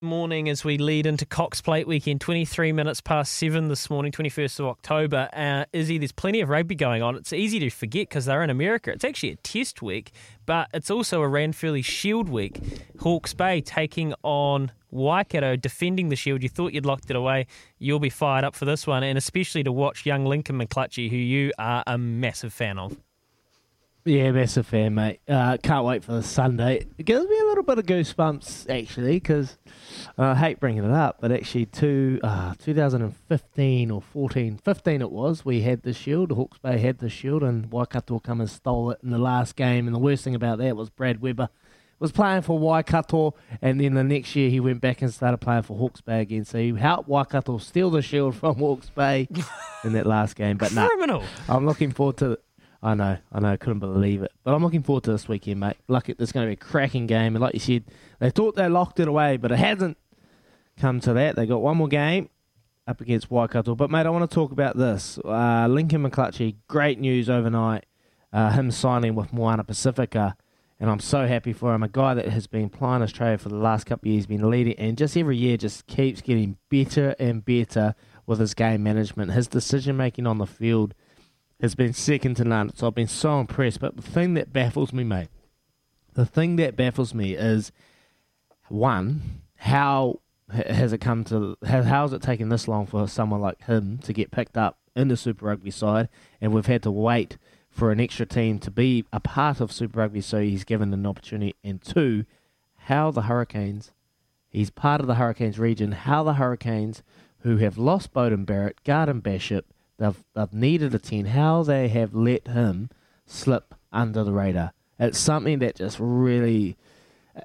Morning as we lead into Cox Plate weekend, 23 minutes past 7 this morning, 21st of October. Uh, Izzy, there's plenty of rugby going on. It's easy to forget because they're in America. It's actually a test week, but it's also a Ranfurly Shield week. Hawke's Bay taking on Waikato, defending the Shield. You thought you'd locked it away. You'll be fired up for this one, and especially to watch young Lincoln McClutchie, who you are a massive fan of. Yeah, massive fan, mate. Uh, can't wait for the Sunday. It gives me a little bit of goosebumps, actually, because uh, I hate bringing it up, but actually, two, uh, 2015 or 14, 15 it was, we had the Shield. Hawke's Bay had the Shield, and Waikato come and stole it in the last game. And the worst thing about that was Brad Weber was playing for Waikato, and then the next year he went back and started playing for Hawke's Bay again. So he helped Waikato steal the Shield from Hawke's Bay in that last game. But no, Criminal. I'm looking forward to. I know, I know, I couldn't believe it. But I'm looking forward to this weekend, mate. Lucky there's going to be a cracking game. And like you said, they thought they locked it away, but it hasn't come to that. They got one more game up against Waikato. But, mate, I want to talk about this. Uh, Lincoln McClutchie, great news overnight. Uh, him signing with Moana Pacifica. And I'm so happy for him. A guy that has been playing Australia for the last couple of years, been leading, and just every year just keeps getting better and better with his game management. His decision making on the field has been second to none. So I've been so impressed. But the thing that baffles me, mate, the thing that baffles me is one, how has it come to how, how has it taken this long for someone like him to get picked up in the Super Rugby side, and we've had to wait for an extra team to be a part of Super Rugby, so he's given an opportunity. And two, how the Hurricanes, he's part of the Hurricanes region. How the Hurricanes, who have lost Beauden Barrett, Garden-Bachop, they've they've needed a ten. How they have let him slip under the radar. It's something that just really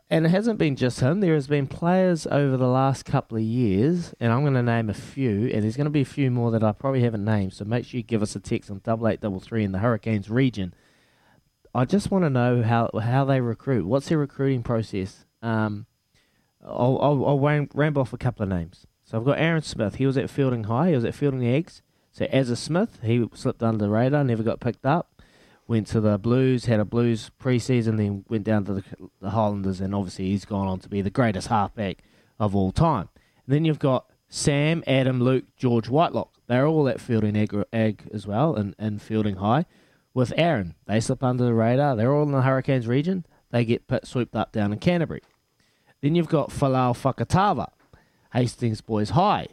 and it hasn't been just him. There has been players over the last couple of years, and I'm going to name a few, and there's going to be a few more that I probably haven't named. So make sure you give us a text on double eight double three in the Hurricanes region. I just want to know how how they recruit. What's their recruiting process? Um, I'll, I'll, I'll ram, ramble off a couple of names. So I've got Aaron Smith. He was at Feilding High. He was at Feilding Eggs. So as a Smith, he slipped under the radar, never got picked up went to the Blues, had a Blues preseason, then went down to the, the Highlanders, and obviously he's gone on to be the greatest halfback of all time. And then you've got Sam, Adam, Luke, George Whitelock. They're all at Feilding Egg, as well, and, and Feilding High. With Aaron, they slip under the radar. They're all in the Hurricanes region. They get put, swooped up down in Canterbury. Then you've got Folau Fakatava, Hastings Boys High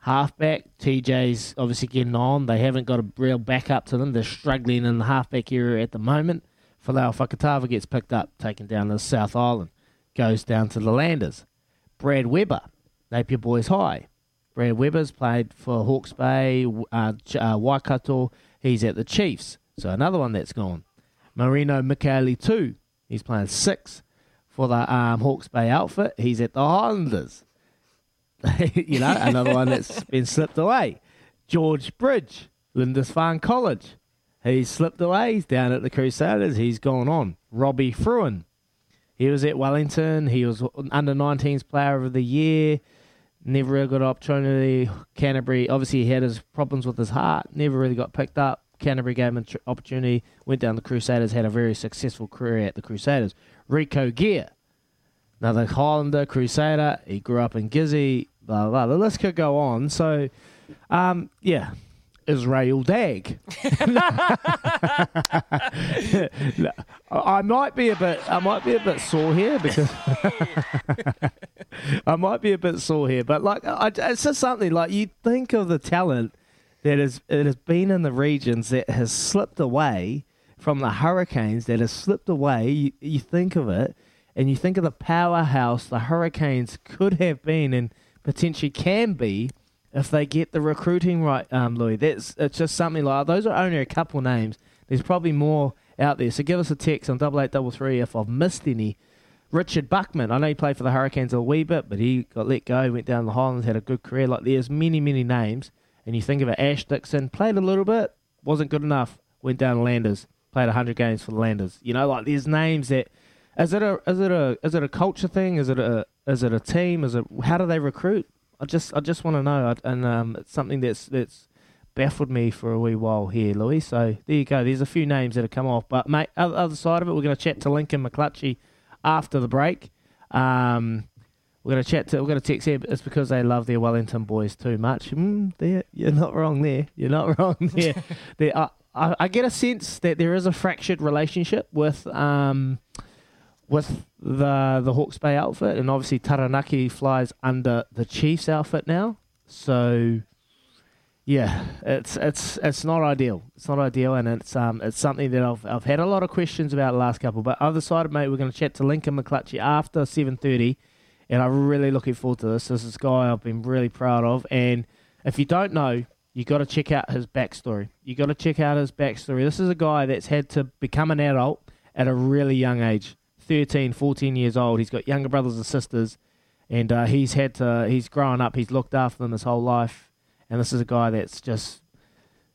halfback. TJ's obviously getting on. They haven't got a real backup to them. They're struggling in the halfback area at the moment. Folau Fakatava gets picked up, taken down to South Island, goes down to the Landers. Brad Weber, Napier Boys High. Brad Weber's played for Hawke's Bay, uh, uh, Waikato. He's at the Chiefs. So another one that's gone. Marino Mikaele-Tu'u. He's playing six for the um, Hawke's Bay outfit. He's at the Highlanders. you know, another one that's been slipped away. George Bridge, Lindisfarne College. He's slipped away. He's down at the Crusaders. He's gone on. Robbie Fruean. He was at Wellington. He was under 19s player of the year. Never really got opportunity. Canterbury, obviously, he had his problems with his heart. Never really got picked up. Canterbury gave him an opportunity. Went down the Crusaders. Had a very successful career at the Crusaders. Rico Gear, another Highlander Crusader. He grew up in Gizzy. Blah blah. The list could go on. So, um, yeah, Israel Dagg. I might be a bit. I might be a bit sore here because I might be a bit sore here. But like, I, it's just something like you think of the talent that is it has been in the regions that has slipped away from the Hurricanes. That has slipped away. You, you think of it, and you think of the powerhouse the Hurricanes could have been and potentially can be if they get the recruiting right, um, Louis. That's it's just something like those are only a couple names. There's probably more out there. So give us a text on double eight double three if I've missed any. Richard Buckman, I know he played for the Hurricanes a wee bit, but he got let go, went down the Highlands, had a good career. Like there's many, many names, and you think of it, Ash Dixon played a little bit, wasn't good enough, went down to Landers, played 100 games for the Landers. You know, like there's names that is it a is it a is it a culture thing? Is it a is it a team? Is it how do they recruit? I just I just want to know, and um, it's something that's that's baffled me for a wee while here, Louis. So there you go. There's a few names that have come off, but mate, other, other side of it, we're going to chat to Lincoln McClutchie after the break. Um, we're going to chat to we're going to text here. It's because they love their Wellington boys too much. Mm, you're not wrong there. You're not wrong there. there I, I, I get a sense that there is a fractured relationship with. Um, with the the Hawke's Bay outfit, and obviously Taranaki flies under the Chiefs outfit now. So, yeah, it's it's it's not ideal. It's not ideal, and it's um it's something that I've I've had a lot of questions about the last couple. But other side, mate, we're going to chat to Lincoln McClutchie after seven thirty, and I'm really looking forward to this. This is a guy I've been really proud of, and if you don't know. You got to check out his backstory. You got to check out his backstory. This is a guy that's had to become an adult at a really young age 13, 14 years old. He's got younger brothers and sisters, and uh, he's had to. He's grown up. He's looked after them his whole life, and this is a guy that's just,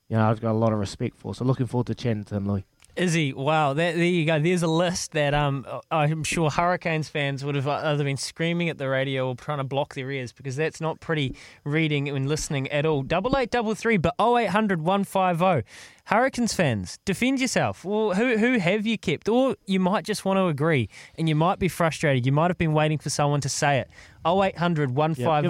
you know, I've got a lot of respect for. So looking forward to chatting to him, Louis. Izzy, wow, that, there you go. There's a list that um, I'm sure Hurricanes fans would have either been screaming at the radio or trying to block their ears because that's not pretty reading and listening at all. Double eight double three, but 0800 150. Hurricanes fans, defend yourself. Well, who who have you kept? Or you might just want to agree and you might be frustrated. You might have been waiting for someone to say it. 0800 150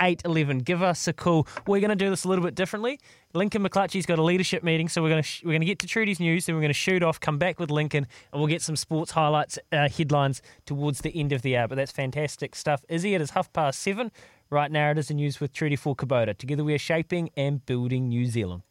811. Give us a call. We're going to do this a little bit differently. Lincoln McClutchie's got a leadership meeting, so we're going to sh- we're going to get to Trudy's news, then we're going to shoot off, come back with Lincoln, and we'll get some sports highlights, uh, headlines towards the end of the hour. But that's fantastic stuff. Izzy, it is half past seven. Right now, it is the news with Trudy for Kubota. Together, we are shaping and building New Zealand.